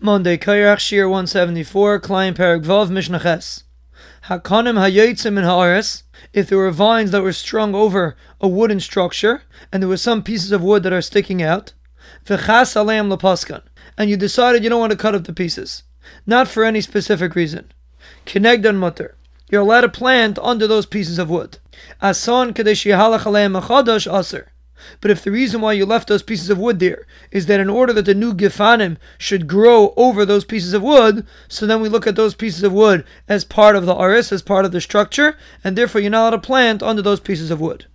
Monday, Kairach Shir 174, Kilayim Perek Vav Mishnah Ches. Hakanim hayotzim in haaretz. If there were vines that were strung over a wooden structure, and there were some pieces of wood that are sticking out, lapaskan, and you decided you don't want to cut up the pieces, not for any specific reason. Kinegdan mutar. You're allowed to plant under those pieces of wood. Ason kadesh yihalach aleim aser. But if the reason why you left those pieces of wood there is that in order that the new Gifanim should grow over those pieces of wood, so then we look at those pieces of wood as part of the aris, as part of the structure, and therefore you're not allowed to plant under those pieces of wood.